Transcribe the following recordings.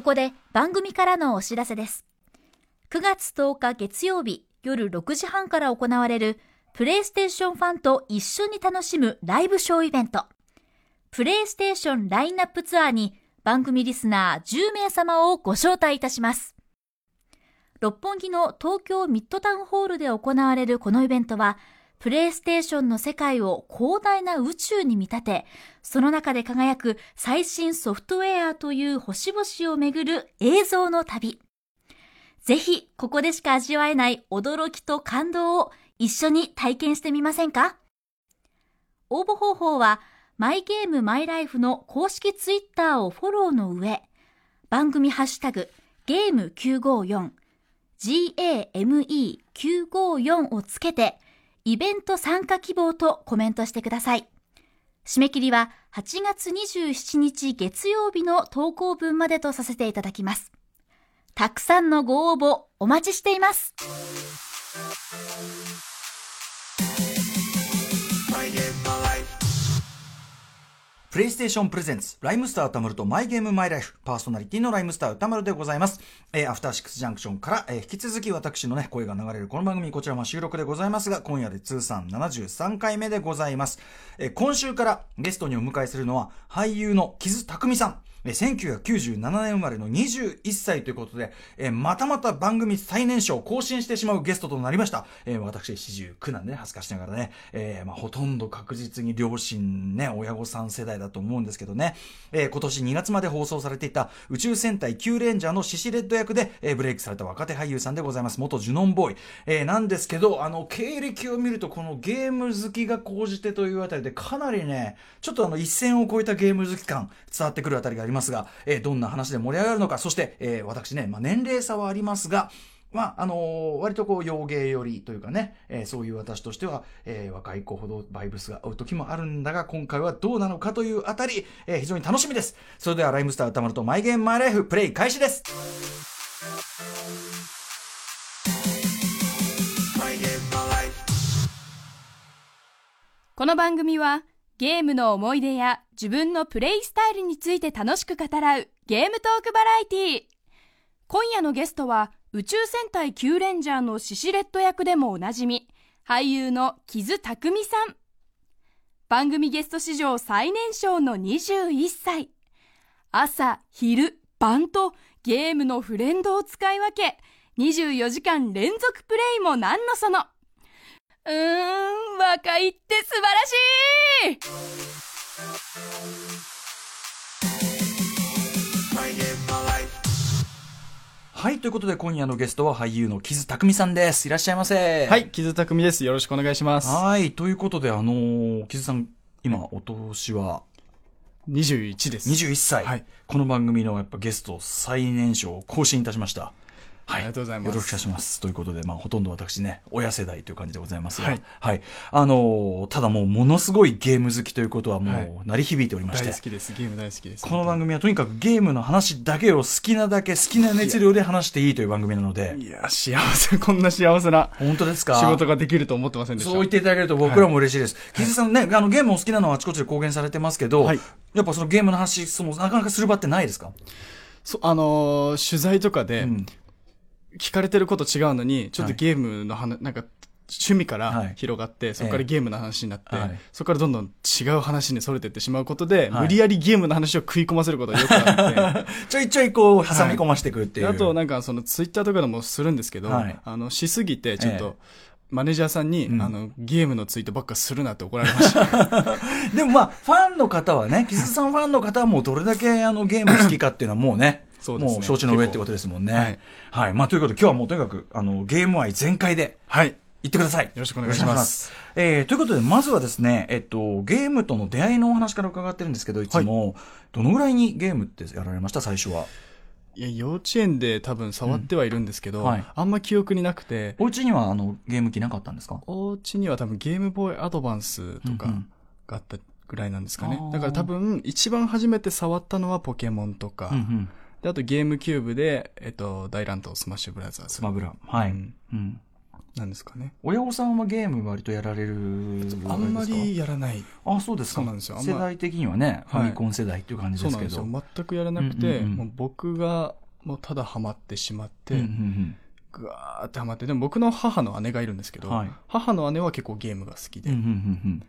ここで番組からのお知らせです。9月10日月曜日夜6時半から行われるプレイステーションファンと一緒に楽しむライブショーイベント。プレイステーションラインナップツアーに番組リスナー10名様をご招待いたします。六本木の東京ミッドタウンホールで行われるこのイベントは、プレイステーションの世界を広大な宇宙に見立て、その中で輝く最新ソフトウェアという星々をめぐる映像の旅。ぜひ、ここでしか味わえない驚きと感動を一緒に体験してみませんか？応募方法は、マイゲームマイライフの公式ツイッターをフォローの上、番組ハッシュタグ、ゲーム954、GAME954 をつけて、イベント参加希望とコメントしてください。締め切りは8月27日月曜日の投稿分までとさせていただきます。たくさんのご応募お待ちしています。プレイステーションプレゼンツ、ライムスター歌丸とマイゲームマイライフ、パーソナリティのライムスター歌丸でございます。えーアフターシックスジャンクションから、えー引き続き私のね、声が流れるこの番組、こちらも収録でございますが、今夜で通算73回目でございます。えー今週からゲストにお迎えするのは、俳優の木津匠さん。え1997年生まれの21歳ということで、えーまたまた番組最年少更新してしまうゲストとなりました。えー私、49なんでね、恥ずかしながらね、えーまあ、ほとんど確実に両親ね、親御さん世代だと思うんですけどね、えー今年2月まで放送されていた宇宙戦隊キューレンジャーのシシレッド役で、えーブレイクされた若手俳優さんでございます。元ジュノンボーイ。えーなんですけど、あの、経歴を見ると、このゲーム好きが高じてというあたりで、かなりね、ちょっとあの、一線を越えたゲーム好き感、伝わってくるあたりがありますが、えーどんな話で盛り上がるのか、そして、えー私ね、まあ、年齢差はありますが、まあ、あのー割とこう、洋芸寄りというかね、えーそういう私としては、えー若い子ほどバイブスが合う時もあるんだが、今回はどうなのかというあたり、えー非常に楽しみです。それでは、ライムスター歌丸とマイゲームマイライフ、プレイ開始です。この番組はゲームの思い出や自分のプレイスタイルについて楽しく語らうゲームトークバラエティ。今夜のゲストは宇宙戦隊キューレンジャーのシシレット役でもおなじみ、俳優の木津匠さん。番組ゲスト史上最年少の21歳。朝、昼、晩とゲームのフレンドを使い分け、24時間連続プレイもなんのその。うーん、若いって素晴らしいはい、ということで今夜のゲストは俳優の木津匠さんです。いらっしゃいませ。はい、木津匠です。よろしくお願いします。はい、ということで、あのー木津さん、今、お年は？21です。21歳。はいこの番組のやっぱゲスト最年少を更新いたしました。はい。ありがとうございますよろしくお願いします。ということで、まあ、ほとんど私ね、親世代という感じでございますが。はい。はい。あのーただもう、ものすごいゲーム好きということはもはいう鳴り響いておりまして。大好きです。ゲーム大好きです。この番組はとにかくゲームの話だけを好きなだけ好きな熱量で話していいという番組なので。いや、幸せ、こんな幸せな本当ですか？仕事ができると思ってませんでした？そう言っていただけると僕らも嬉しいです。木津さんね、あのゲームを好きなのはあちこちで公言されてますけど、はいやっぱそのゲームの話、そのなかなかする場ってないですか？そうあのー取材とかでうん聞かれてること違うのに、ちょっとはい。ゲームの話、なんか、趣味かはい。ら広がって、そこからゲームの話になって、はい。そこからどんどん違う話に逸れてってしまうことで、はい。無理やりゲームの話を食い込ませることがよくあって、ちょいちょいこう、挟み込ましていくっていう。で あと、なんか、その、ツイッターとかでもするんですけど、はい。あの、しすぎて、ちょっえと、マネージャーさんに、うん。あの、ゲームのツイートばっかするなって怒られました。でもまあ、ファンの方はね、木津さんファンの方はもうどれだけあのゲーム好きかっていうのはもうね、そうですねもう承知の上ってことですもんね。はいはい。まあ、ということで今日はもうとにかく、あの、ゲーム愛全開ではい。言ってください。よろしくお願いします。えー、ということで、まずはですね、えっと、ゲームとの出会いのお話から伺ってるんですけど、いつも、どのぐらいにゲームってやられました？最初は。いや、幼稚園で多分触ってはいるんですけど、うんはいあんま記憶になくて、お家にはあの、ゲーム機なかったんですか？お家には多分ゲームボーイアドバンスとかうんうんがあったぐらいなんですかね。あーだから多分一番初めて触ったのはポケモンとか、うんうん。であとゲームキューブで、えっと、大乱闘スマッシュブラザーズ。スマブラ。はい。うんうん。なんですかね。親御さんはゲーム割とやられるあんまりやらない。あ、そうですか。そうなんですよ世代的にはね、はいファミコン世代っていう感じですけど。そうなんですよ。全くやらなくて、もう僕がもうただハマってしまって、うんうんぐわーってハマって、でも僕の母の姉がいるんですけど、はい母の姉は結構ゲームが好きで、うんうんうんうん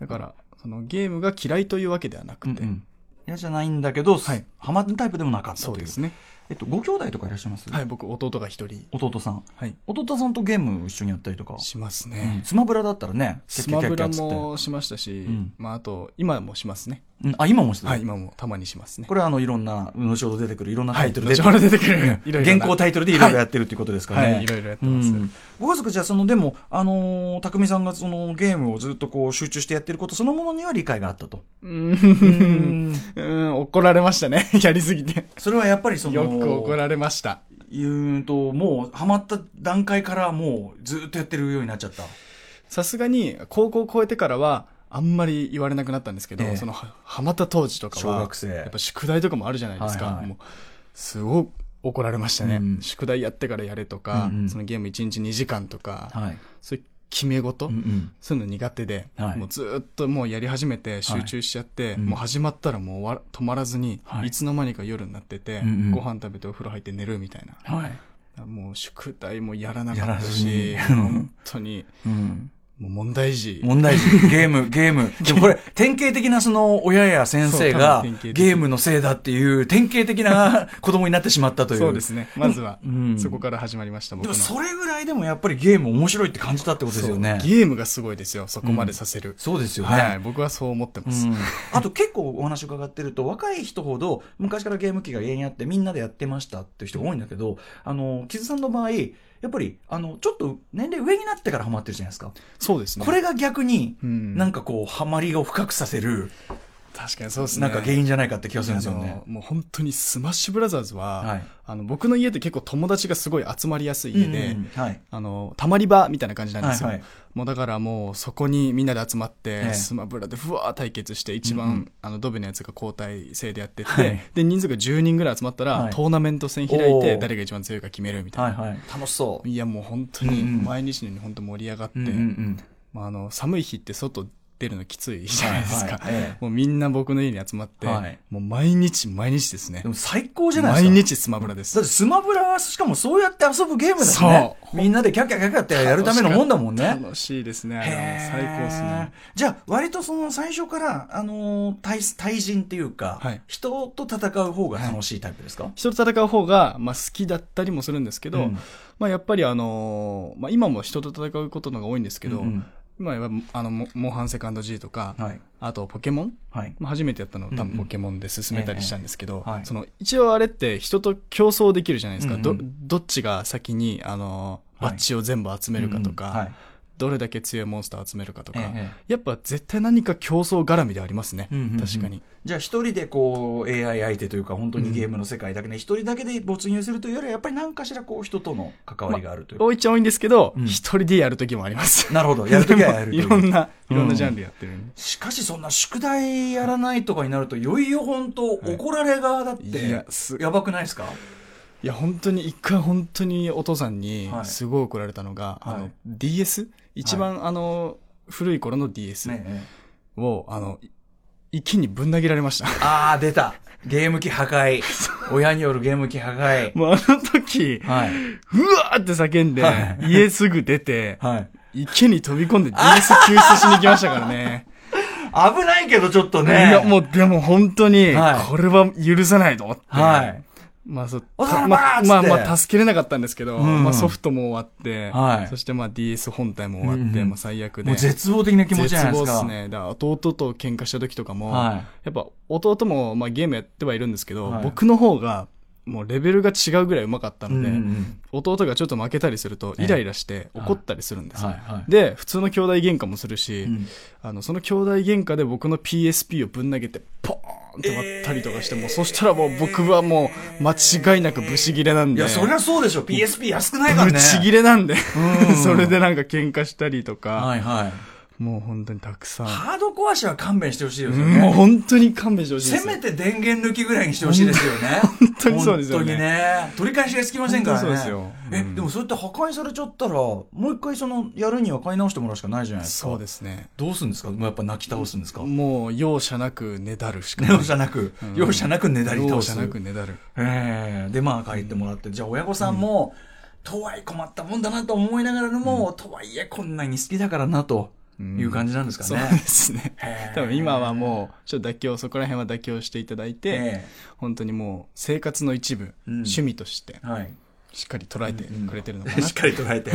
だから、そのゲームが嫌いというわけではなくて、うんうん嫌じゃないんだけど、はいハマるタイプでもなかったという。そうですね。えっと、ご兄弟とかいらっしゃいます？はい、僕、弟が一人、弟さん。はい、弟さんとゲーム一緒にやったりとか。しますうんね。スマブラだったらね、スマブラもしましたし、んまあ、あと、今もしますね。うん。あ、今もしてる。はい、今もたまにしますね。これはあの、いろんな、後ほど出てくるいろんなタはい、イトル後ほど出てくる。いろいろな。現行タイトルでいろいろやってるっていうことですかね。はい、いろいろやってます。うん。ご家族じゃあそのでもあのー匠さん。がそのゲームをずっとこう集中してやってることそのものには理解があったと。うん。怒られましたね。やりすぎて。それはやっぱりそのよく怒られました。言うともうハマった段階からもうずっとやってるようになっちゃった。さすがに、高校を超えてからは、あんまり言われなくなったんですけど、ええ。その、はハマった当時とかは、小学生。やっぱ宿題とかもあるじゃないですか。はいはい。もうすごく怒られましたね、うん宿題やってからやれとか、うんうん。そのゲーム1日2時間とか、はい。そういう決め事、うんうん。そういうの苦手で、はい。もうずっともうやり始めて集中しちゃって、うん。もう始まったらもう止まらずに、はい。い、つの間にか夜になってて、うんうん。ご飯食べてお風呂入って寝るみたいな。はい。もう宿題もやらなかったしに、本当に、うん。問題児。問題児、ゲーム、ゲーム。でもこれ、典型的なその親や先生そがゲームのせいだっていう典型的な 子供になってしまったという。そうですね。まずは、うんそこから始まりました、僕の。でもそれぐらいでもやっぱりゲーム面白いって感じたってことですよね。ゲームがすごいですよ、そこまでさせる。そうですよね。はい、僕はそう思ってます。うん あと結構お話伺ってると若い人ほど昔からゲーム機が家にあってみんなでやってましたっていう人が多いんだけど、あの、岐洲さんの場合、やっぱり、あの、ちょっと年齢上になってからハマってるじゃないですか。そうですね。これが逆に、うんなんかこう、ハマりを深くさせる、確かにそうですね。なんか原因じゃないかって気がするんですよね。もう本当にスマッシュブラザーズは、はいあの僕の家って結構友達がすごい集まりやすい家で、うんはい。あの、たまり場みたいな感じなんですよ。はいはいもうだからもうそこにみんなで集まって、ええスマブラでふわー対決して一番、うんうんあのドベのやつが交代制でやってて、はいで人数が10人ぐらい集まったら、はいトーナメント戦開いて誰が一番強いか決めるみたいな。はいはい。楽しそう。いやもう本当に毎日のように本当盛り上がって、うんうんうんまあ、あの寒い日って外出るのきついじゃないですか、はいはいええ。もうみんな僕の家に集まって、はい。もう毎日毎日ですね。でも最高じゃないですか。毎日スマブラです。だってスマブラはしかもそうやって遊ぶゲームだよね。みんなでキャッキャキャッキャってやるためのもんだもんね。楽しいですね最高ですね。じゃあ、割とその最初から、あのー対、対人っていうか、はい。人と戦う方が楽しいタイプですか、人と戦う方が、まあ、好きだったりもするんですけど、うん。まあ、やっぱりあのーまあ、今も人と戦うことの方が多いんですけど、うんうん今はあのモモンハンセカンド G とか、はい。あとポケモン？はい。まあ、初めてやったの多分ポケモンで進めたりしたんですけど、その一応あれって人と競争できるじゃないですか、うんうん。どどっちが先にあのはい。バッジを全部集めるかとか、はいどれだけ強いモンスターを集めるかとか、ええ。やっぱ絶対何か競争絡みでありますね、うんうんうん。確かに。じゃあ一人でこう AI 相手というか本当にゲームの世界だけで一人だけで没入するというよりはやっぱり何かしらこう人との関わりがあるというか、多いっちゃ多いんですけどうん。一、人でやる時もあります。なるほど。やるときはやるとい ろんな、うんいろんなジャンルやってるんで。しかしそんな宿題やらないとかになるといよいよ本当怒られ側だって、いやばくないですか？いや、本当に、一回本当にお父さんにはい、すごい怒られたのが、あのはい、DS? 一番、あの、古い頃の DS を、あの、い池にぶん投げられました。ああ、出た。ゲーム機破壊。親によるゲーム機破壊。もうあの時、はい。うわーって叫んで、はい家すぐ出て、はい。池に飛び込んで DS 救出しに行きましたからね。危ないけどちょっといね。や、もうでも本当にはい、これは許さないと思って。はい。まあ、そう、まバーッつってまあまあ、助けれなかったんですけど、うんまあソフトも終わって、はいそしてまあ DS 本体も終わって、うんうんまあ最悪で。もう絶望的な気持ちじゃないですか。絶望ですね。だから弟と喧嘩した時とかも、はやっぱ弟もまあゲームやってはいるんですけど、はい僕の方がもうレベルが違うぐらい上手かったい。ので、うんうん弟がちょっと負けたりするとええイライラして怒ったりするんですよ。はいはいで、普通の兄弟喧嘩もするし、うんあの、その兄弟喧嘩で僕の PSP をぶん投げて、ポーンって割ったりとかして、もうそしたらもう僕はもう間違いなくブチギレなんで。いや、そりゃそうでしょ。PSP 安くないからね。ブチギレなんで、うん それでなんか喧嘩したりとか、はいはい。もう本当にたくさん。ハードコア車は勘弁してほしいですようんもうね。本当に勘弁してほしいです。せめて電源抜きぐらいにしてほしいですよね。本当にそうですよね本当にね。取り返しがつきませんからね。そうですよえ、うんでもそうやって破壊されちゃったら、もう一回その、やるには買い直してもらうしかないじゃないですか。そうですね。どうするんですか？もうやっぱ泣き倒すんですか？もう容赦なくねだるしかない。容赦なくうん、容赦なくねだり倒す。容赦なくねだる。ええで、まあ帰ってもらって、じゃあ親御さんも、とはいえ困ったもんだなと思いながらも、とはいえこんなに好きだからな、という感じなんですかそうね。ですね。多分今はもう、ちょっと妥協、そこら辺は妥協していただいて、え本当にもう生活の一部、うん趣味としてえ、はい。しっかり捉えてくれてるのかな。しっかり捉えて。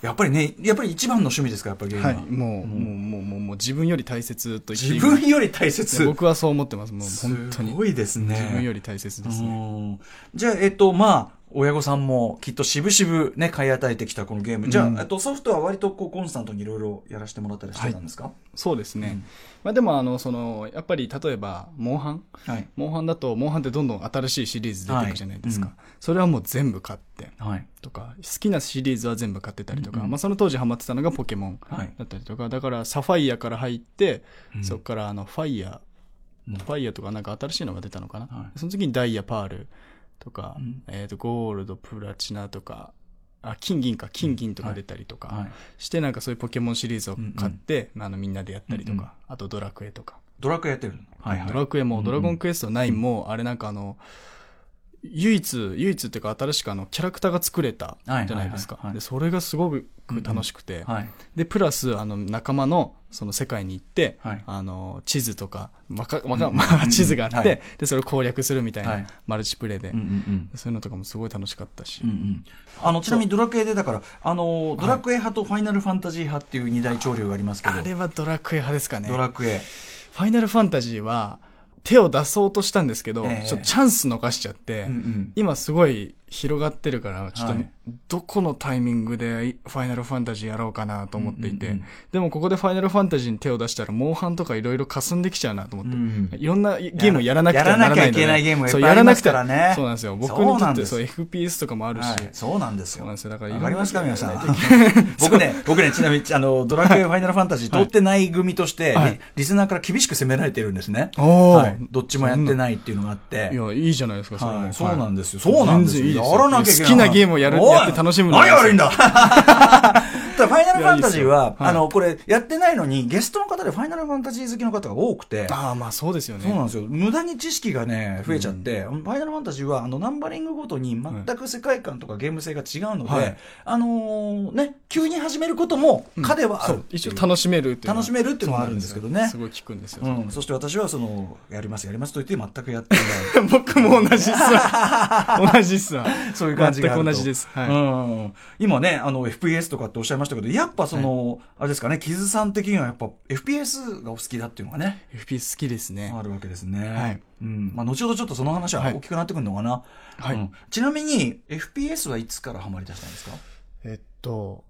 やっぱりね、やっぱり一番の趣味ですか、やっぱりは。はい、もう、もう、もう、もう、もう自分より大切と言って自分より大切？僕はそう思ってます。もう本当に。すごいですね。自分より大切ですね。うんじゃあ、えっと、まあ、親御さんもきっと渋々ね、買い与えてきたこのゲーム。じゃあ、うんえっと、ソフトは割とこうコンスタントにいろいろやらせてもらったりしてたんですか？そうですね。うんまあでも、あの、その、やっぱり例えば、モンハンはい。モンハンだと、モンハンってどんどん新しいシリーズ出ていくじゃないですか。はいそれはもう全部買って。はい。とか、好きなシリーズは全部買ってたりとか、うんうんまあその当時ハマってたのがポケモンはいだったりとか、だからサファイアから入って、うんそこからあの、ファイヤうんー、ファイヤーとかなんか新しいのが出たのかな？はいその時にダイヤ、パールとか、うん。えっ、と、ゴールド、プラチナとか、あ、金銀か、金銀とか出たりとか、はい。してなんかそういうポケモンシリーズを買って、あのみんなでやったりとか、うんうん。あとドラクエとか。ドラクエやってるの？はいドラクエも、ドラゴンクエスト9も、うん。あれなんかあの、唯一、唯一っていうか新しくあの、キャラクターが作れたじゃないですか。はい。はいはいはい。で、それがすごく楽しくて、はい。で、プラス、あの、仲間の、その世界に行って、はいあの、地図とか、わか、まあ、地図があって、はいで、それを攻略するみたいな、はいマルチプレイで、うんうんそういうのとかもすごい楽しかったし、うん。うんうん。あの、ちなみにドラクエでだから、あの、ドラクエ派とファイナルファンタジー派っていう二大潮流がありますけどあ、れはドラクエ派ですかね。ドラクエ。ファイナルファンタジーは、手を出そうとしたんですけど、ええちょっとチャンス逃しちゃって、うんうん。今すごい広がってるから、ちょっと、はいどこのタイミングでファイナルファンタジーやろうかなと思っていて、うんうんうんでもここでファイナルファンタジーに手を出したら、モンハンとかいろいろ霞んできちゃうなと思って、うんいろんなゲームをやらなくてはならない。やらなきゃいけないゲームがいっそう、ぱいありまらなくてからねそうなんですよ。僕そうにとってそう FPS とかもあるし、はい、そうなんですよ。そうなんですよだからわかりますか皆さん。僕ね、僕ね、ちなみに、あの、ドラクエファイナルファンタジー通ってない組として、はいリリスナーから厳しく責められてるんですね。はい。どっちもやってないっていうのがあって。いや、いいじゃないですか、それもはい、そうなんですよ。はいそうなんですよ。ですよやらなきゃいけない。好きなゲームをやるやって楽しむの何が悪いんだ？ファイナルファンタジーは、はいあの、これ、やってないのに、ゲストの方でファイナルファンタジー好きの方が多くて、ああ、まあそうですよね。そうなんですよ。無駄に知識がね、増えちゃって、ファイナルファンタジーは、あの、ナンバリングごとに全く世界観とかゲーム性が違うので、はいあのーね、急に始めることも、可ではあるそう。一応楽しめるっていう楽しめるっていうのはあるんですけどねすごい聞くんですよ。うん、そして私はその、やります、やりますと言って全くやっていない。僕も同じっすわ。同じっすわ。そういう感じが全く同じです。はい。うん、今ね、あの、FPS とかっておっしゃいましたけど、やっぱその、あれですかね、岐洲さん的にはやっぱ FPS がお好きだっていうのがね、FPS 好きですね。あるわけですね。はい。うん。まあ、後ほどちょっとその話ははい大きくなってくるのかな。はいうんちなみに、FPS はいつからハマり出したんですか？えっと、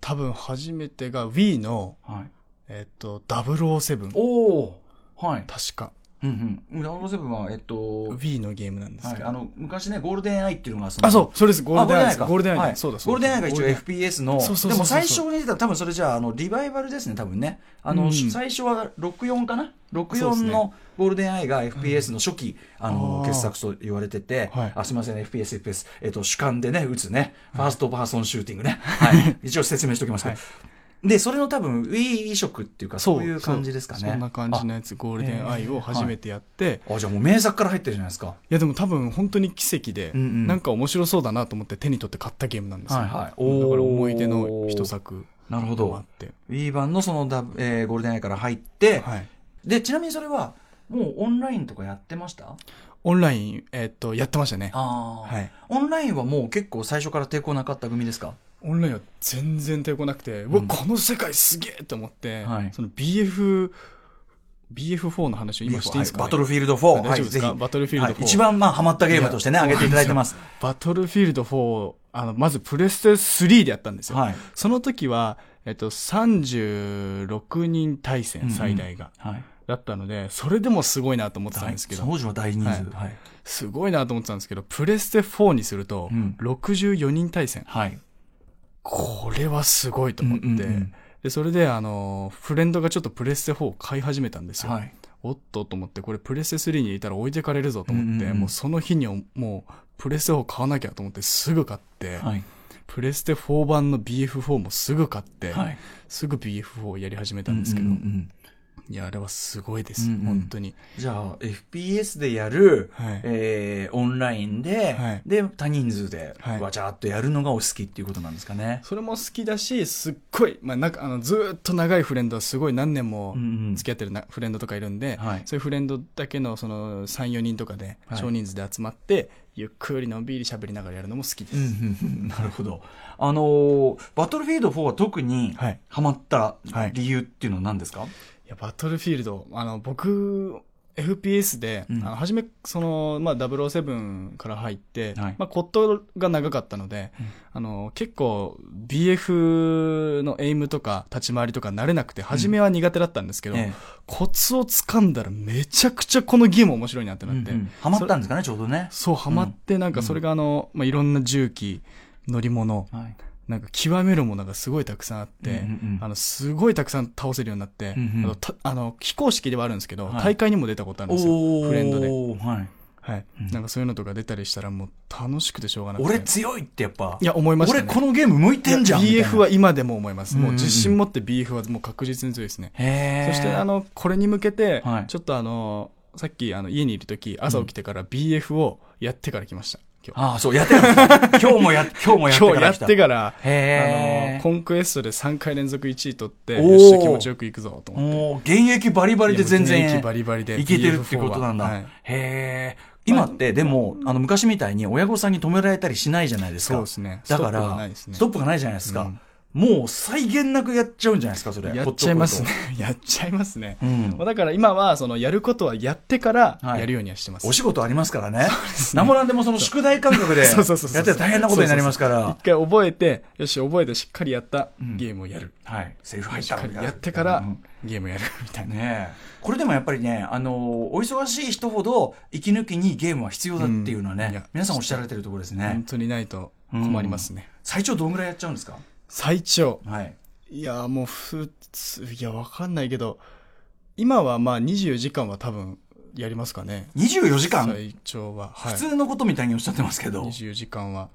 多分初めてが Wii の、はい。えっと、007。おおはい。確か。うんうん。007は、えっと、Wii のゲームなんですはい、けど。あの、昔ね、ゴールデンアイっていうのがそのあ、そう、それです。ゴールデンアイゴールデンアイだはいそうだ、そうだ。ゴールデンアイが一応 FPS の、でも最初に出た、多分それじゃあ、あの、リバイバルですね、多分ね。あの、うん最初は64かな？そうです ?64 ねのゴールデンアイが FPS の初期、あの、あー傑作と言われてて、はいあ、すみません、FPS、FPS、えっ、と、主観でね、撃つね、ファーストパーソンシューティングね。はい。一応説明しておきますけど。はいで、それの多分、Wii 移植っていうか、そういう感じですかね。そんな感じのやつ、ゴールデンアイを初めてやって、あ、じゃあもう名作から入ってるじゃないですか。いやでも多分本当に奇跡で、なんか面白そうだなと思って手に取って買ったゲームなんですよ。はいはいだから思い出の一作なるほど。Wii 版のそのえーゴールデンアイから入って、はい。で、ちなみにそれは、もうオンラインとかやってました？オンライン、えっと、やってましたね。あはい。オンラインはもう結構最初から抵抗なかった組ですか？オンラインは全然抵抗なくて、うわ、この世界すげえと思って、はいその BF、BF4 の話を今していいですか、ね、バトルフィールド4。大丈夫ですか？はい、ぜひバトルフィールド4はい一番まあハマったゲームとしてね、いや挙げていただいてます。バトルフィールド4、あの、まずプレステ3でやったんですよ。はい。その時は、えっと、36人対戦、最大が。はい。だったので、それでもすごいなと思ってたんですけど、当時は大人数。はいはい。すごいなと思ってたんですけど、プレステ4にするとうん、64人対戦。はい。これはすごいと思って、うんうんうんで、それで、あの、フレンドがちょっとプレステ4を買い始めたんですよ。はい。おっとと思って、これプレステ3に入れたら置いてかれるぞと思って、うんうんうんもうその日にもう、プレステ4買わなきゃと思ってすぐ買って、はい。プレステ4版の BF4 もすぐ買って、はい。すぐ BF4 をやり始めたんですけど、うんうんうんいや、あれはすごいです、うんうん。本当に。じゃあ、FPS でやる、はい。えー、オンラインで、はい。で、多人数で、はい。わちゃっとやるのがお好きっていうことなんですかね。それも好きだし、すっごい、まあ、なんか、あの、ずーっと長いフレンドはすごい何年もうんうん。付き合ってるなフレンドとかいるんで、はい。そういうフレンドだけの、その、3、4人とかで、はい。少人数で集まって、ゆっくりのんびり喋りながらやるのも好きです。うんうんうん。なるほど。あのーバトルフィールド4は特にはい。ハマったはい。理由っていうのは何ですか、いや、バトルフィールド、あの、僕、FPS で、うん。あの初め、その、まあ、007から入って、はい。まあ、コットが長かったので、あの、結構、BF のエイムとか立ち回りとか慣れなくて、初めは苦手だったんですけど、えコツを掴んだらめちゃくちゃこのゲーム面白いなってえなって、うんうん。ハマったんですかね、ちょうどね。そう、ハマって、なんかそれがあの、まあ、いろんな重機、乗り物、はい。なんか極めるものがすごいたくさんあって、うんうんうんあの、すごいたくさん倒せるようになって、うんうんあのたあの、非公式ではあるんですけど、はい大会にも出たことあるんですよ。フレンドで。はい。はい、うんなんかそういうのとか出たりしたらもう楽しくてしょうがなくて。俺強いってやっぱ。いや、思いましたね。俺このゲーム向いてんじゃん BF は今でも思います。もううんうんうん自信持って BF はもう確実に強いですね。へーそしてあ、の、これに向けてはい、ちょっとあの、さっきあの家にいるとき、朝起きてから BF をやってから来ました。今日。ああ、そう、やってから。今日もや、今日もやってから今日やってから、あの、コンクエストで3回連続1位取って、よっしゃ気持ちよく行くぞ、と思って。もう、現役バリバリで全然、現役バリバリでいけてるってことなんだ。BF4 ははいへえ。今って、でも、あの、昔みたいに親御さんに止められたりしないじゃないですか。そうですね。だから、ストップがないじゃないですか。うんもう、際限なくやっちゃうんじゃないですか、それ。やっちゃいますね。やっちゃいますね。うん。だから今は、その、やることはやってから、はいやるようにはしてます。お仕事ありますからね。なんもなんでもその宿題感覚で、やって大変なことになりますから一。回覚えて、よし、覚えてしっかりやったうんゲームをやる。はい。セリフ入っしたっかりらやってからうん、ゲームやる、みたいな。ねえ。これでもやっぱりね、あのーお忙しい人ほど息抜きにゲームは必要だっていうのはね、うん皆さんおっしゃられてるところですね本。当にないと困りますね。最長どんぐらいやっちゃうんですか？最長。はい。いや、もう普通、いや、わかんないけど、今はまあ24時間は多分やりますかね。24時間、最長は。はい。普通のことみたいにおっしゃってますけど。24時間は。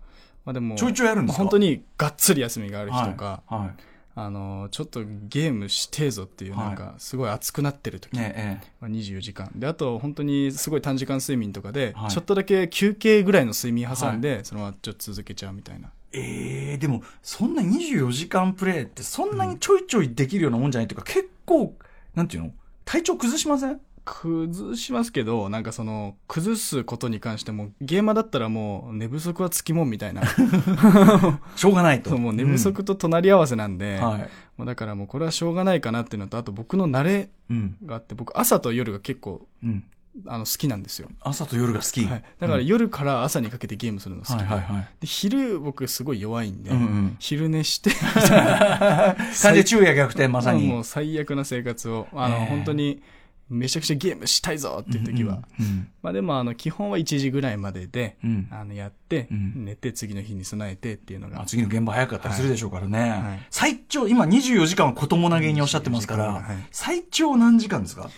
まあでも、ちょいちょいやるんですか？まあ本当にがっつり休みがある日とか、はい。はいあの、ちょっとゲームしてえぞっていう、はいなんか、すごい熱くなってる時、ねえ、えまあ、24時間。で、あと、本当にすごい短時間睡眠とかで、はいちょっとだけ休憩ぐらいの睡眠挟んで、そのままちょっと続けちゃうみたいな。え。ええでも、そんな24時間プレイってそんなにちょいちょいできるようなもんじゃないっていうか、結構、なんていうの？体調崩しません？崩しますけど、なんかその、崩すことに関しても、ゲーマーだったらもう寝不足はつきもんみたいな。しょうがないと。もう寝不足と隣り合わせなんで、うんはい。もうだからもうこれはしょうがないかなっていうのと、あと僕の慣れうん。があって、僕朝と夜が結構、うん。あの、好きなんですよ。朝と夜が好き。はい。だから夜から朝にかけてゲームするの好きで、はいはいはい。で昼僕すごい弱いんで、うんうん昼寝して、完全に昼夜逆転、まさに。もう最悪な生活を、あの、ええ本当に、めちゃくちゃゲームしたいぞっていう時は。うん。まあでも、あの、基本は1時ぐらいまでで、うん。あの、やって、うん寝て次の日に備えてっていうのが。あ次の現場早かったりするでしょうからね。はい最長、今24時間は子供投げにおっしゃってますから、24時間はい最長何時間ですか？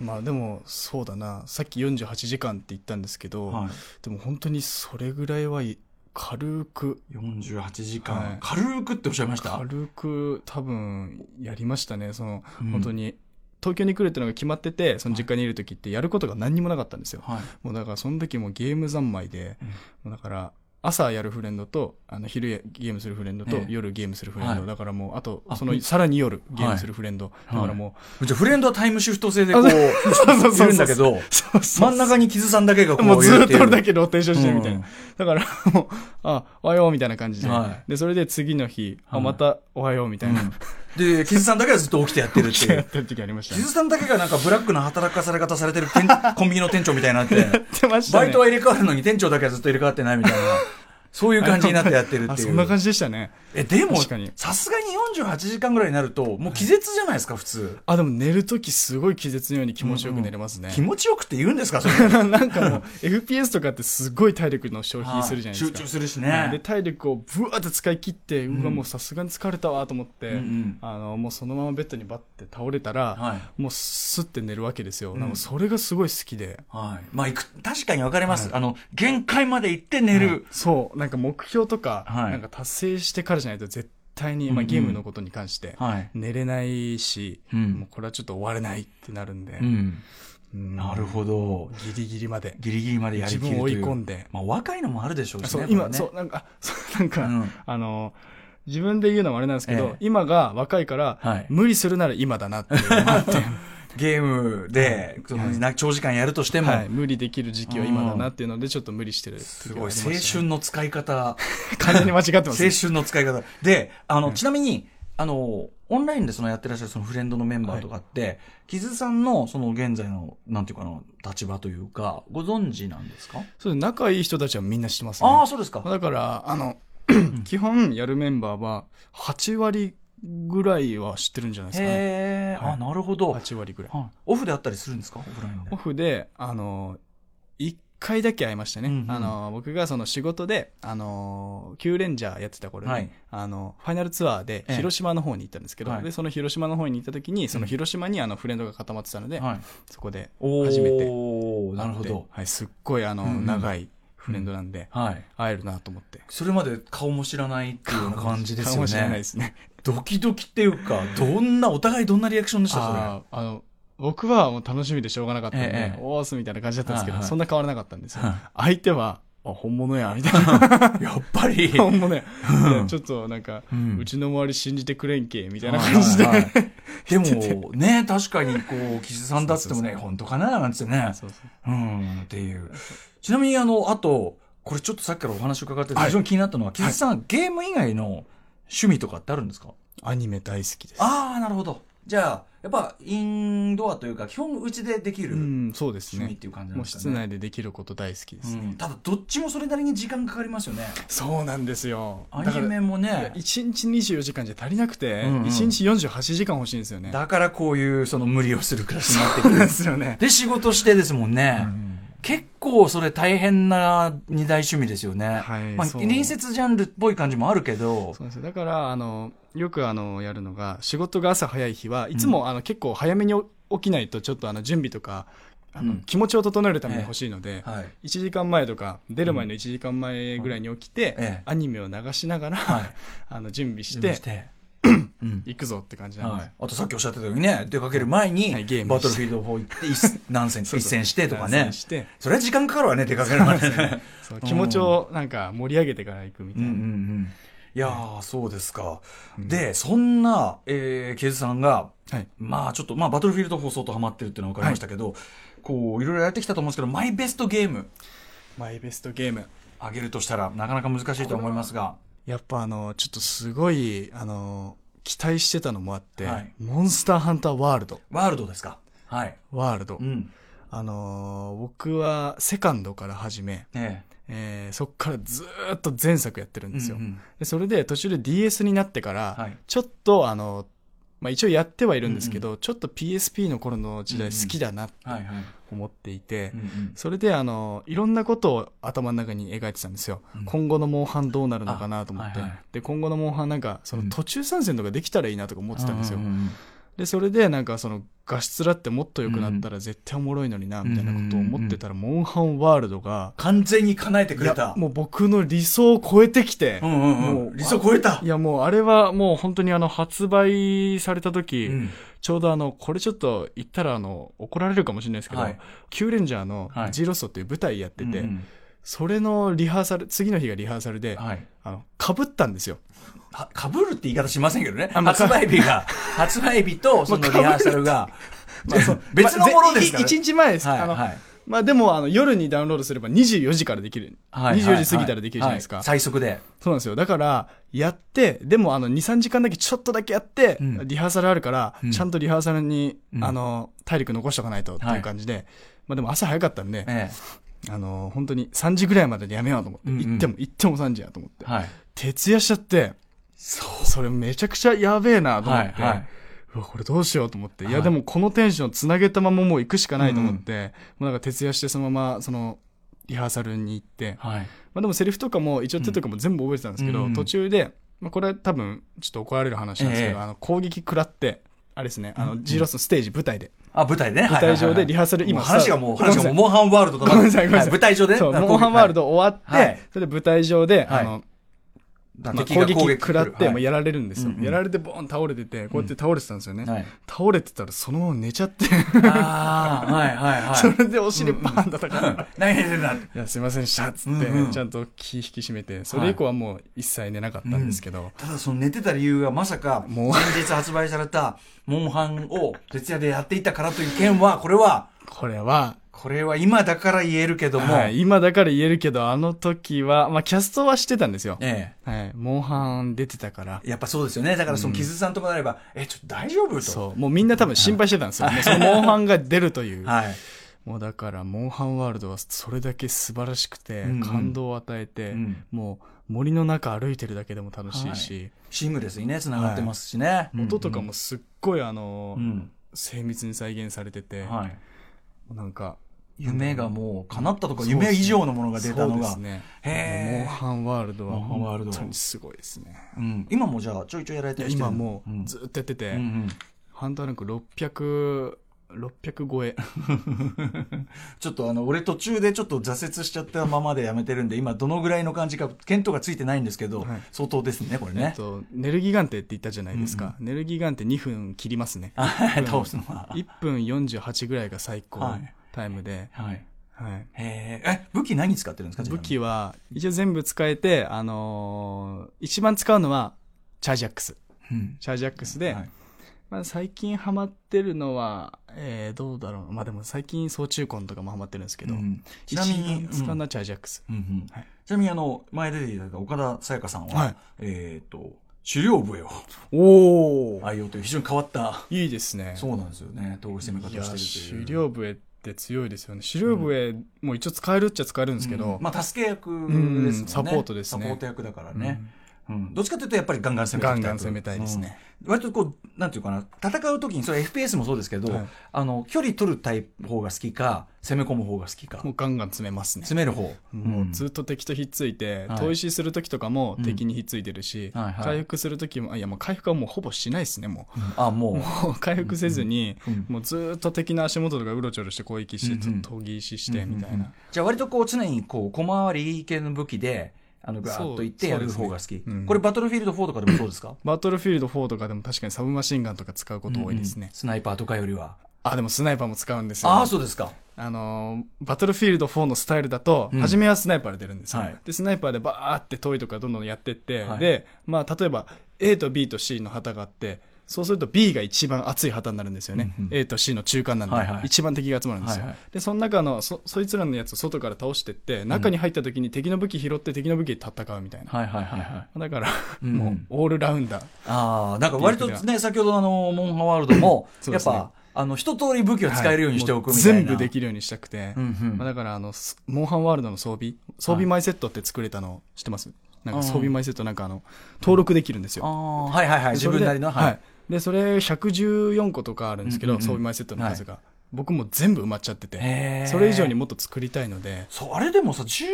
まあでも、そうだな。さっき48時間って言ったんですけど、はい。でも本当にそれぐらいはい軽く、48時間、はい軽くっておっしゃいました？軽く多分やりましたね。その、うん本当に。東京に来るっていうのが決まってて、その実家にいる時ってやることが何にもなかったんですよ。はい。もうだからその時もゲーム三昧で、うんもうだから朝やるフレンドと、あの昼やゲームするフレンドと、ええ。夜ゲームするフレンド、はい。だからもう、あとあ、その、さらに夜ゲームするフレンド、はい。だからもじゃあフレンドはタイムシフト制でこう、そう。そうそういるんだけど、う、そうそう。真ん中に傷さんだけがこうもうずっと俺だけ。けローテーションしてるみたいな。うん。だからもう、あ、おはようみたいな感じで。はい。で、それで次の日、あ、はいまたおはようみたいな。うんで、傷さんだけはずっと起きてやってるっていう。やってる時ありましたね。傷さんだけがなんかブラックな働かされ方されてる店コンビニの店長みたいになって、やってましたね。バイトは入れ替わるのに店長だけはずっと入れ替わってないみたいな。そういう感じになってやってるっていう。あ、そんな感じでしたね。え、でもさすがに48時間ぐらいになると、もう気絶じゃないですか、普通。あ、でも寝るときすごい気絶のように気持ちよく寝れますね。気持ちよくって言うんですか、それ。なんかもう、FPS とかってすごい体力の消費するじゃないですか。集中するしでね。体力をブワーって使い切って、うわうんもうさすがに疲れたわと思って、うんうんあのもうそのままベッドにバッて倒れたら、はいもうスッて寝るわけですよ、うんなんかそれがすごい好きではい。まあ、いく、確かに分かります。はいあの、限界まで行って寝る。そうなんか目標とか、はい。なんか達成してからじゃないと絶対に、まあ、ゲームのことに関して、はい。寝れないし、うん。もうこれはちょっと終われないってなるんで、うん。うん。なるほど。ギリギリまで。ギリギリまでやりきるという。自分を追い込んで。まあ、若いのもあるでしょうしね。そう今、ね。そうなんか そうなんか、うん。あの自分で言うのもあれなんですけど、ええ。今が若いから、はい。無理するなら今だなっていうのがあって、ゲームで、長時間やるとしても、はい、無理できる時期は今だなっていうので、ちょっと無理してるすごい、青春の使い方、完全に間違ってます、青春の使い方。で、あの、ちなみに、あの、オンラインでそのやってらっしゃるそのフレンドのメンバーとかって、キズさんのその現在の、なんていうかな、立場というか、ご存知なんですか？そう仲いい人たちはみんな知ってますね。ああ、そうですか。だから、あの、基本やるメンバーは8割ぐらいは知ってるんじゃないですかね。へえ、はいあ、なるほど。はい8割ぐらい。オフであったりするんですか？オフラインでオ。フで、あの、1回だけ会いましたね。うんうんあの、僕がその仕事で、あの、キューレンジャーやってた頃に、はいあの、ファイナルツアーでええ広島の方に行ったんですけど、はいで、その広島の方に行った時に、その広島にあのフレンドが固まってたので、はい。そこでおー初めてなるほど。はい、すっごいあの、うんうん長いフレンドなんで、はい。会えるなと思って。それまで顔も知らないっていうような感じですよ顔も知らないねで。すね。ドキドキっていうか、どんな、お互いどんなリアクションでしたそれ？あの、僕はもう楽しみでしょうがなかったんで、ええおーすみたいな感じだったんですけど、はいはいそんな変わらなかったんですよ。はい相手は、あ、本物や、みたいな。やっぱり。本物や。ちょっとなんか、ううんちの周り信じてくれんけ、みたいな感じで。はいはいはい でも、ね、確かに、こう、岸さんだってもね、本当かななんつってね。そうそううん、っていう。ちなみに、あの、あと、これちょっとさっきからお話伺ってて、はい非常に気になったのは、岸さん、ゲーム以外の趣味とかってあるんですか？アニメ大好きです。ああ、なるほど。じゃあ、やっぱ、インドアというか、基本、うちでできるう趣ん、そうですね味っ。ていう感じなんですかね？室内でできること大好きですね。うんただ、どっちもそれなりに時間かかりますよね。そうなんですよ。アニメもね。1日24時間じゃ足りなくて、うんうん1日48時間欲しいんですよね。だからこういう、その無理をする暮らしになってくそうなんるで。すよね。で、仕事してですもんね。結構それ大変な二大趣味ですよね。まあ、はいそう隣接ジャンルっぽい感じもあるけどそう。ですよだからあのよくあのやるのが仕事が朝早い日はいつも、あの結構早めに起きないとちょっとあの準備とかあの、うん気持ちを整えるために欲しいので、はい。1時間前とか出る前の1時間前ぐらいに起きて、ええアニメを流しながら、はい あの準備し準備て。行くぞって感じなんです、はい。あとさっきおっしゃってたようにね、出かける前に、はい。ゲームバトルフィールド4行って一、何戦、一戦してとかね。それは時間かかるわね、出かけるまでね。気持ちをなんか盛り上げてから行くみたいな、うんうんうん。いやー、そうですか。で、そんな、えー、ケイズさんが、はい。まあちょっと、まあバトルフィールド放送とハマってるっていうのは分かりましたけど、こう、いろいろやってきたと思うんですけど、マイベストゲーム、マイベストゲーム。あげるとしたら、なかなか難しいと思いますが、やっぱあのちょっとすごいあの期待してたのもあって、はい。モンスターハンターワールド。ワールドですか？はい。ワールド、うん。あのー僕はセカンドから始め、ええ。ーそっからずーっと前作やってるんえですよ、うんうんでそれで途中で DS になってから、はい。ちょっとあの、まあ、一応やってはいるんですけど、ちょっと PSP の頃の時代好きだなとはいはい。思っていて、うんうん。それであのいろんなことを頭の中に描いてたんですよ、うん。今後のモンハンどうなるのかなと思って、あはいはい。で今後のモンハンなんかその途中参戦とかできたらいいなとか思ってたんですよ、うんうんうんでそれでなんかその画質らってもっと良くなったら絶対おもろいのになみたいなことを思ってたら、モンハンワールドが完全に叶えてくれた。もう僕の理想を超えてきて、うんうんもううん。理想超えた。い。やもうあれはもう本当にあの発売された時、うん。ちょうどあのこれちょっと言ったらあの怒られるかもしれないですけど、はい。キューレンジャーのはい。ジーロストっていう舞台やってて、うんうんそれのリハーサル次の日がリハーサルで、はい。あの被ったんですよ。はかぶるって言い方しませんけどね。発売日が、発売日とそのリハーサルが、まあ別のものですからまあぜい一日前です、あのはい。はいまあでもあの夜にダウンロードすれば24時からできる、はい24時過ぎたらできるじゃないですか、は最速で。そうなんですよ。だから、やって、でもあの、2、3時間だけちょっとだけやって、うん。リハーサルあるから、うん。ちゃんとリハーサルに、うん。あの、体力残しとかないとっていう感じで、まあでも朝早かったんで、えあの、本当に3時ぐらいまでにやめようと思って、うんうん。行っても、行っても3時やと思って。はい。徹夜しちゃって、そう。それめちゃくちゃやべえなと思って、はいはい。うわ、これどうしようと思って、い、はい。やでもこのテンションつなげたままもう行くしかないと思って、もうなんか徹夜してそのまま、その、リハーサルに行って、はい。まあでもセリフとかも一応手とかも全部覚えてたんですけど、うん途中で、まあこれは多分ちょっと怒られる話なんですけど、ええ。あの攻撃食らって、あれですね、あの、ジーロスのステージ舞台で、あ、舞台でね。舞台上でリハーサル今、今話がもう、話がもう、モンハンワールドとごめんなさいごめんなさい。はい舞台上で。ねそう、あモンハンワールド終わって、はい。それで舞台上で、はいあの、だまあ、攻撃食らって、はい。もうやられるんですよ、うんうん。やられてボーン倒れてて、こうやって倒れてたんですよね。はい。倒れてたらそのまま寝ちゃって、ああ、はいはいはい。それでお尻バーン叩かれて、何寝てん。だいや、すいませんでした、っつって、うんうん。ちゃんと気引き締めて、それ以降はもう一切寝なかったんですけど、ただその寝てた理由がまさか、もう。先日発売された、モンハンを徹夜でやっていたからという件は、これは、これは、これは今だから言えるけども、はい、今だから言えるけど、あの時は、まあ、キャストはしてたんですよ。えはい、モンハン出てたから。え。やっぱそうですよね。だからその、キズさんとかなれば、え、ちょっと大丈夫？と。そう。もうみんな多分心配してたんですよ。もうそのモンハンが出るという。はい。もうだから、モンハンワールドはそれだけ素晴らしくて、うんうん感動を与えて、うんもう森の中歩いてるだけでも楽しいし、シームレスにね、繋がってますしね。音とかもすっごいあの、うん。精密に再現されてて、はい。なんか、夢がもう叶ったとか、夢以上のものが出たのがそうです。ね。へーモンハンワールドは本当にすごいですね。うん。今もじゃあ、ちょいちょいやられてる人今もうんうずっとやってて、うんうんハンターランク600、600超え。ちょっとあの、俺途中でちょっと挫折しちゃったままでやめてるんで、今どのぐらいの感じか、見当がついてないんですけど、はい相当ですね、これね。えっと、ネルギガンテって言ったじゃないですか。ネルギガンテ2分切りますね。倒すのは。1分48ぐらいが最高はいタイムで、はい。はい。へーえ、武器何使ってるんですか？武器は。は、一応全部使えて、あのー一番使うのは、チャージアックス。うん。チャージアックスで、はいまあ、最近ハマってるのは、えー、どうだろう。まあでも最近、総中根とかもハマってるんですけど、うんち一なみに番、使うのはチャージアックス。うんうんはいちなみにあの、前出ていただいた岡田沙耶香さんは、はいえっ、と、狩猟笛をおお愛用という非常に変わった、いいですね。そうなんですよね、闘技攻め方をしてる。狩猟笛って強いですよね。狩猟笛も一応使えるっちゃ使えるんですけど、うん。まあ、助け役ですもんね、うん。サポートですね。サポート役だからね。うんどっちかというとやっぱりガンガン攻めていガンきたいガン攻めたいですね。うん割とこう、なんていうかな、戦う時に、それ FPS もそうですけど、はいあの、距離取るタイプ方が好きか、攻め込む方が好きかも。うガンガン詰めますね。攻める方。もうずっと敵とひっついて、はい砥石するときとかも敵にひっついてるし、はいはい回復するときも、あいやもう回復はもうほぼしないですね、もう。う。もう回復せずに、うんもうずっと敵の足元とかうろちょろして攻撃して、うんうん研ぎ石して、みたいな。じゃあ割とこう常にこう小回り系の武器で、あのガーッといってやる方が好き。ねうんこれバトルフィールド4とかでもそうですか？バトルフィールド4とかでも確かにサブマシンガンとか使うこと多いですね。スナイパーとかよりは。あ、でもスナイパーも使うんですよ。ああ、そうですか。あのーバトルフィールド4のスタイルだと、うん初めはスナイパーで出るんですよ。はいで、スナイパーでバーって遠いとかどんどんやってって、はいで、まあ、例えば A と B と C の旗があって、そうすると B が一番熱い旗になるんですよね。うんうん A と C の中間なんで、はいはい一番敵が集まるんですよ。はいはいで、その中のそ、そいつらのやつを外から倒してって、中に入った時に敵の武器拾って敵の武器で戦うみたいな。はいはいはいはい。だから、うんもう、オールラウンダー。ああ、なんか割とね、先ほどあの、モンハンワールドも、やっぱ、あの、一通り武器を使えるようにしておくみたいな。はもう全部できるようにしたくて。うんうんまあだから、あの、スモンハンワールドの装備、装備前セットって作れたの知ってますなんか装備前セットなんかあの、登録できるんですよ。ああ、はいはいはい。自分なりの。はい。で、それ114個とかあるんですけど、うんうんうん装備前セットの数が。僕も全部埋まっちゃってて、それ以上にもっと作りたいので、そう、あれでもさ、銃、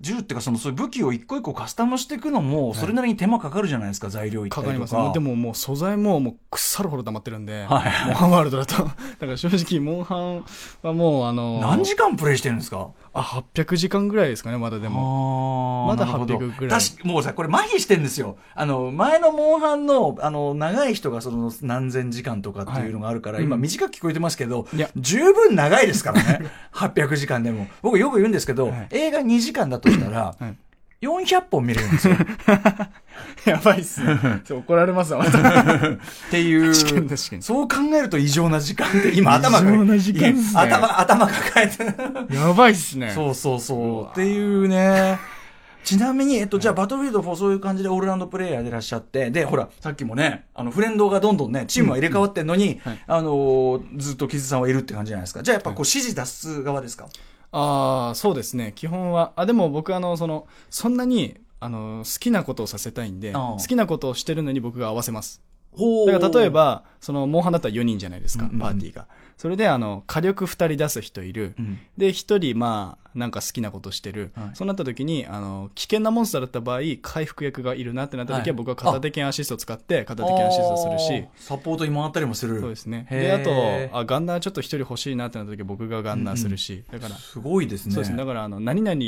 銃っていうか、その、そういう武器を一個一個カスタムしていくのも、それなりに手間かかるじゃないですか、材料いったりとか。かかります。もうでももう素材ももう腐るほど溜まってるんで、はいモンハンワールドだと。だから正直、モンハンはもうあの、何時間プレイしてるんですか？あ、800時間ぐらいですかね、まだでも。あまだなるほど800ぐらい確かもうさ、これ麻痺してんですよ。あの、前のモンハンの、あの、長い人がその何千時間とかっていうのがあるから、今はいうん短く聞こえてますけど、いや十分長いですからね。800時間でも。僕よく言うんですけど、はい映画2時間だとしたら、はい400本見れるんですよ。やばいっすね。そう怒られますわ、また。っていう。そう考えると異常な時間って、今頭が。異常な時間ね頭、頭抱えて。やばいっすね。そうそうそう。っていうね。ちなみに、えっと、じゃあ、バトルフィールド4そういう感じでオールラウンドプレイヤーでいらっしゃって、で、ほら、さっきもね、あの、フレンドがどんどんね、チームは入れ替わってんのに、はいあのーずっとキズさんはいるって感じじゃないですか。じゃあ、やっぱこう、指示出す側ですか？ああ、そうですね。基本は。あ、でも僕あの、その、そんなに、あの、好きなことをさせたいんで、好きなことをしてるのに僕が合わせます。ほだから例え、ば、その、モンハンだったら4人じゃないですか、うんうんうんパーティーが。それで、あの、火力2人出す人いる。うんで、1人、まあ、なんか好きなことしてる。はいそうなった時に、あの、危険なモンスターだった場合、回復役がいるなってなった時は、はい僕は片手剣アシストを使って、片手剣アシストするし、サポートに回ったりもする。そうですね。へで、あーと、あ、ガンナーちょっと1人欲しいなってなった時は、僕がガンナーするし、だから、すごいですね。そうですね。だから、あの、何々、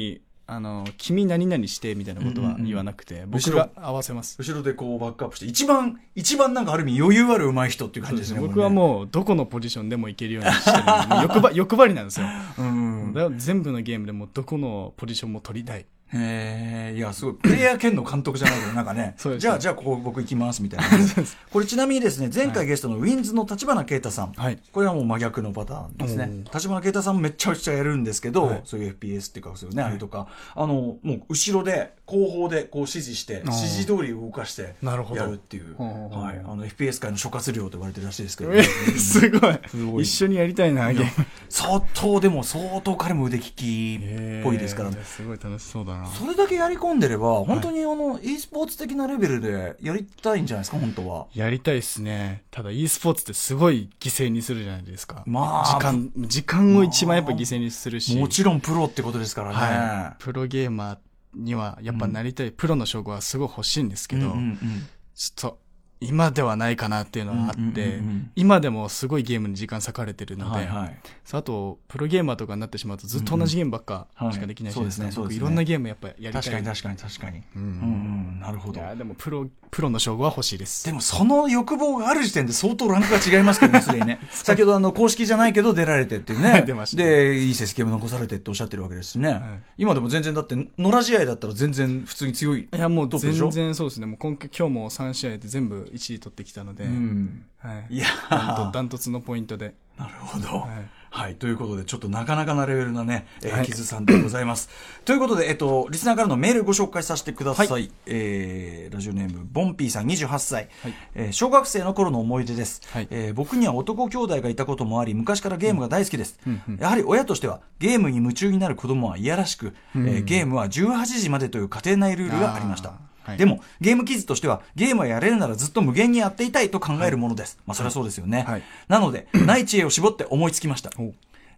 あの、君何々してみたいなことは言わなくて、僕が合わせます。後ろでこうバックアップして、一番、一番なんかある意味余裕ある上手い人っていう感じですね。僕はもう、どこのポジションでもいけるようにしてるんで、もう欲張欲張りなんですよ。う、うん。だから全部のゲームでもどこのポジションも取りたい。へえ、いや、すごい。プレイヤー兼の監督じゃないけど、なんかね。そうですじゃあ、じゃあ、ここ僕行きます、みたいな。これちなみにですね、前回ゲストのウィンズの立花啓太さん。はい。これはもう真逆のパターンですねお。立花啓太さんもめっちゃくちゃやるんですけど、はいそういう FPS っていうか、そういうね、あれとか、あの、もう後ろで、後方でこう指示して、指示通り動かして、なるほどやるっていう、はい。あの、FPS 界の諸葛亮と言われてるらしいですけど、えすごいすごい一緒にやりたいな。相当、でも相当彼も腕利きっぽいですからね。すごい楽しそうだな。それだけやり込んでれば、本当にあの、e スポーツ的なレベルでやりたいんじゃないですか、本当は。やりたいですね。ただ e スポーツってすごい犠牲にするじゃないですか。まあ時間、時間を一番やっぱ犠牲にするし。もちろんプロってことですからね。はい。プロゲーマーにはやっぱなりたい、プロの称号はすごい欲しいんですけど、うんうんうんちょっと、今ではないかなっていうのはあって、うんうんうんうん今でもすごいゲームに時間割かれてるので、はいはい。あと、プロゲーマーとかになってしまうとずっと同じゲームばっかうんうんしかできないじはいゃないですか。そうですねそうですね僕いろんなゲームやっぱやりたい。確かに確かに確かに。ううんんうん、なるほど。いや、でもプロ、プロの称号は欲しいです。でもその欲望がある時点で相当ランクが違いますけどね、すでにね。先ほどあの、公式じゃないけど出られてっていうね。出ましたで、いい成績も残されてっておっしゃってるわけですしね。今でも全然だって、野良試合だったら全然普通に強い。いや、もう全然そうですね。もう今今日も3試合で全部1位取ってきたので、うん。はい。いやダンートツのポイントで。なるほど。はいはい。ということで、ちょっとなかなかなレベルなね、えー、はいキズさんでございます。ということで、えっと、リスナーからのメールご紹介させてください。えー、ラジオネーム、ボンピーさん28歳、はいえー小学生の頃の思い出です、はいえー僕には男兄弟がいたこともあり、昔からゲームが大好きです。うんうんやはり親としては、ゲームに夢中になる子供はいやらしく、えーゲームは18時までという家庭内ルールがありました。でも、ゲームキッズとしては、ゲームはやれるならずっと無限にやっていたいと考えるものです。まあ、それはそうですよね。はいなので、ない知恵を絞って思いつきました。お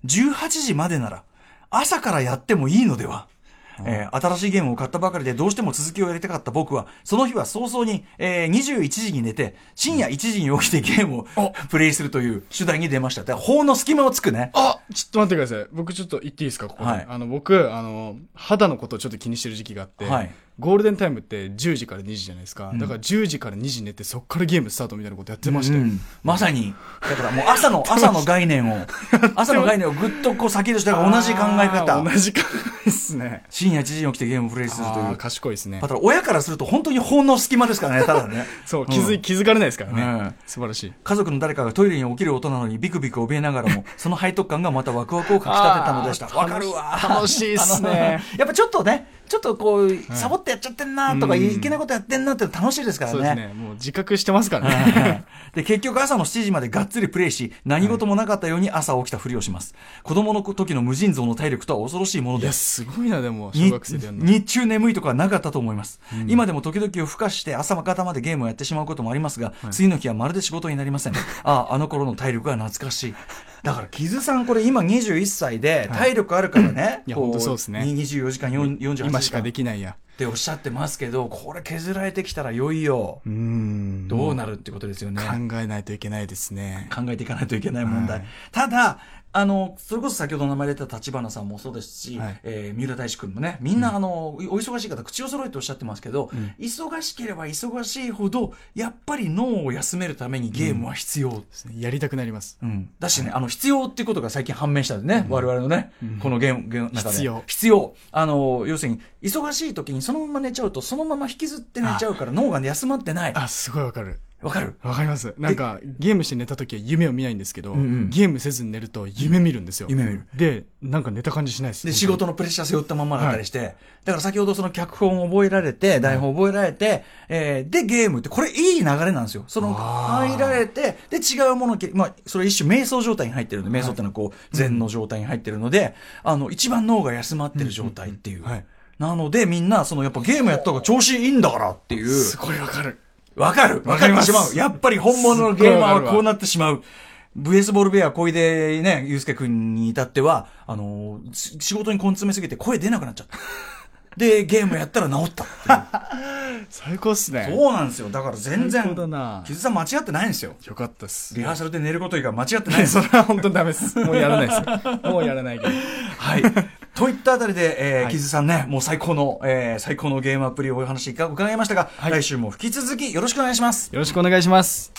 18時までなら、朝からやってもいいのでは？えー新しいゲームを買ったばかりでどうしても続きをやりたかった僕は、その日は早々に、えー21時に寝て、深夜1時に起きてゲームをプレイするという手段に出ました。だから法の隙間をつくね。あちょっと待ってください。僕ちょっと言っていいですかここで。はいあの、僕、あの、肌のことをちょっと気にしてる時期があって、はいゴールデンタイムって10時から2時じゃないですか。だから10時から2時寝て、そっからゲームスタートみたいなことやってましたよ。うんまさに。だからもう朝の、朝の概念を、朝の概念をぐっとこう先として同じ考えあ方ー。同じ考えですね。深夜1時に起きてゲームをプレイするという。賢いですねだ。から親からすると本当に法の隙間ですからね、ただね。そう、気づい、気づかれないですからね。うん素晴らしい。家族の誰かがトイレに起きる音なのにビクビク怯えながらも、その背徳感がまたワクワクをかき立てたのでした。わかるわ。楽しいっすねやっぱちょっとね、ちょっとこう、サボってやっちゃってんなとか、いけないことやってんなって楽しいですからそうですね。もう自覚してますからね。で、結局朝の7時までがっつりプレイし、何事もなかったように朝起きたふりをします。子供の時の無尽蔵の体力とは恐ろしいものいや、です。すごいな、でも、小に学生でやるの。日中眠いとかはなかったと思います、今でも時々夜更かして朝方までゲームをやってしまうこともありますが、次の日はまるで仕事になりません。ああ、あの頃の体力が懐かしい。だから、キズさんこれ今21歳で体力あるからね。いやこ本当そうですね24時間、4 48時間。今しかできないや。っておっしゃってますけど、これ削られてきたらいよいよ、うーん。どうなるってことですよね。考えないといけないですね。考えていかないといけない問題。はいただ、あの、それこそ先ほど名前出た立花さんもそうですし、はいえー三浦大志くんもね、みんな、あの、お忙しい方、口を揃えておっしゃってますけど、ん忙しければ忙しいほど、やっぱり脳を休めるためにゲームは必要。ですねやりたくなります。うんだしね、あの、必要っていうことが最近判明したんでね、我々のね、このゲーム、ゲームの中で。必要必要。あの、要するに、忙しい時にそのまま寝ちゃうと、そのまま引きずって寝ちゃうから脳が休まってない。あ、すごいわかる。わかる？わかります。なんか、ゲームして寝た時は夢を見ないんですけど、うんうんゲームせずに寝ると夢見るんですよ。夢見る。で、なんか寝た感じしないです。で、仕事のプレッシャー背負ったまんまだったりして、だから先ほどその脚本を覚えられて、台本を覚えられて、えーで、ゲームって、これいい流れなんですよ。その、入られて、で、違うものまあ、それ一種瞑想状態に入ってるので、瞑想ってのはこう、禅の状態に入ってるので、あの、一番脳が休まってる状態っていう。はいなので、みんな、その、やっぱゲームやった方が調子いいんだからっていう。すごいわかる。わかるわわかりしまう。やっぱり本物のゲーマーはこうなってしまう。VS ボールベア小出ね、ゆうすけくんに至っては、あの仕事に根詰めすぎて声出なくなっちゃった。で、ゲームやったら治ったっていう。最高っすね。そうなんですよ。だから全然、な木津さん間違ってないんですよ。よかったっす。リハーサルで寝ること以外間違ってないです そ。れは本当にダメです。もうやらないです。もうやらないけど。はい。といったあたりで、えーはい木津さんね、もう最高の、えー最高のゲームアプリをお話伺いましたが、はい来週も引き続きよろしくお願いします。よろしくお願いします。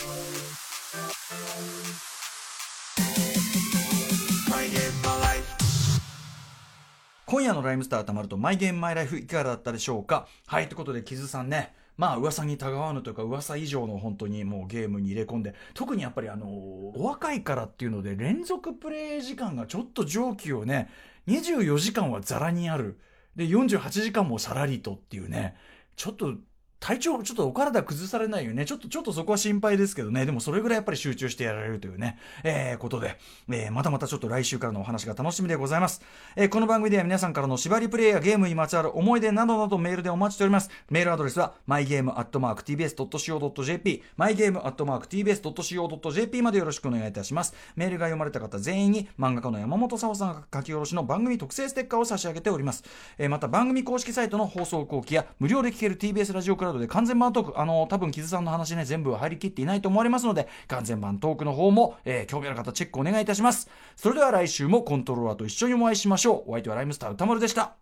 今夜のライムスターたまると、マイゲームマイライフいかがだったでしょうか？はい、ということで、キズさんね、まあ、噂にたがわぬというか、噂以上の本当にもうゲームに入れ込んで、特にやっぱりあの、お若いからっていうので、連続プレイ時間がちょっと上記をね、24時間はザラにある。で、48時間もさらりとっていうね、ちょっと、体調、ちょっとお体崩されないよね、ちょっと、ちょっとそこは心配ですけどね、でもそれぐらいやっぱり集中してやられるというね、えー、ことで、えー、またまたちょっと来週からのお話が楽しみでございます。えー、この番組では皆さんからの縛りプレイやゲームにまつわる思い出などなどメールでお待ちしております。メールアドレスは、mygame.tbs.co.jp、mygame.tbs.co.jp までよろしくお願いいたします。メールが読まれた方全員に漫画家の山本沙央さんが書き下ろしの番組特製ステッカーを差し上げております。えー、また番組公式サイトの放送後期や無料で聴ける TBS ラジオクラウドで完全版トーク、あの多分木津さんの話ね、全部入りきっていないと思われますので、完全版トークの方も、えー興味ある方チェックお願いいたします。それでは来週もコントローラーと一緒にお会いしましょう。お相手はライムスター歌丸でした。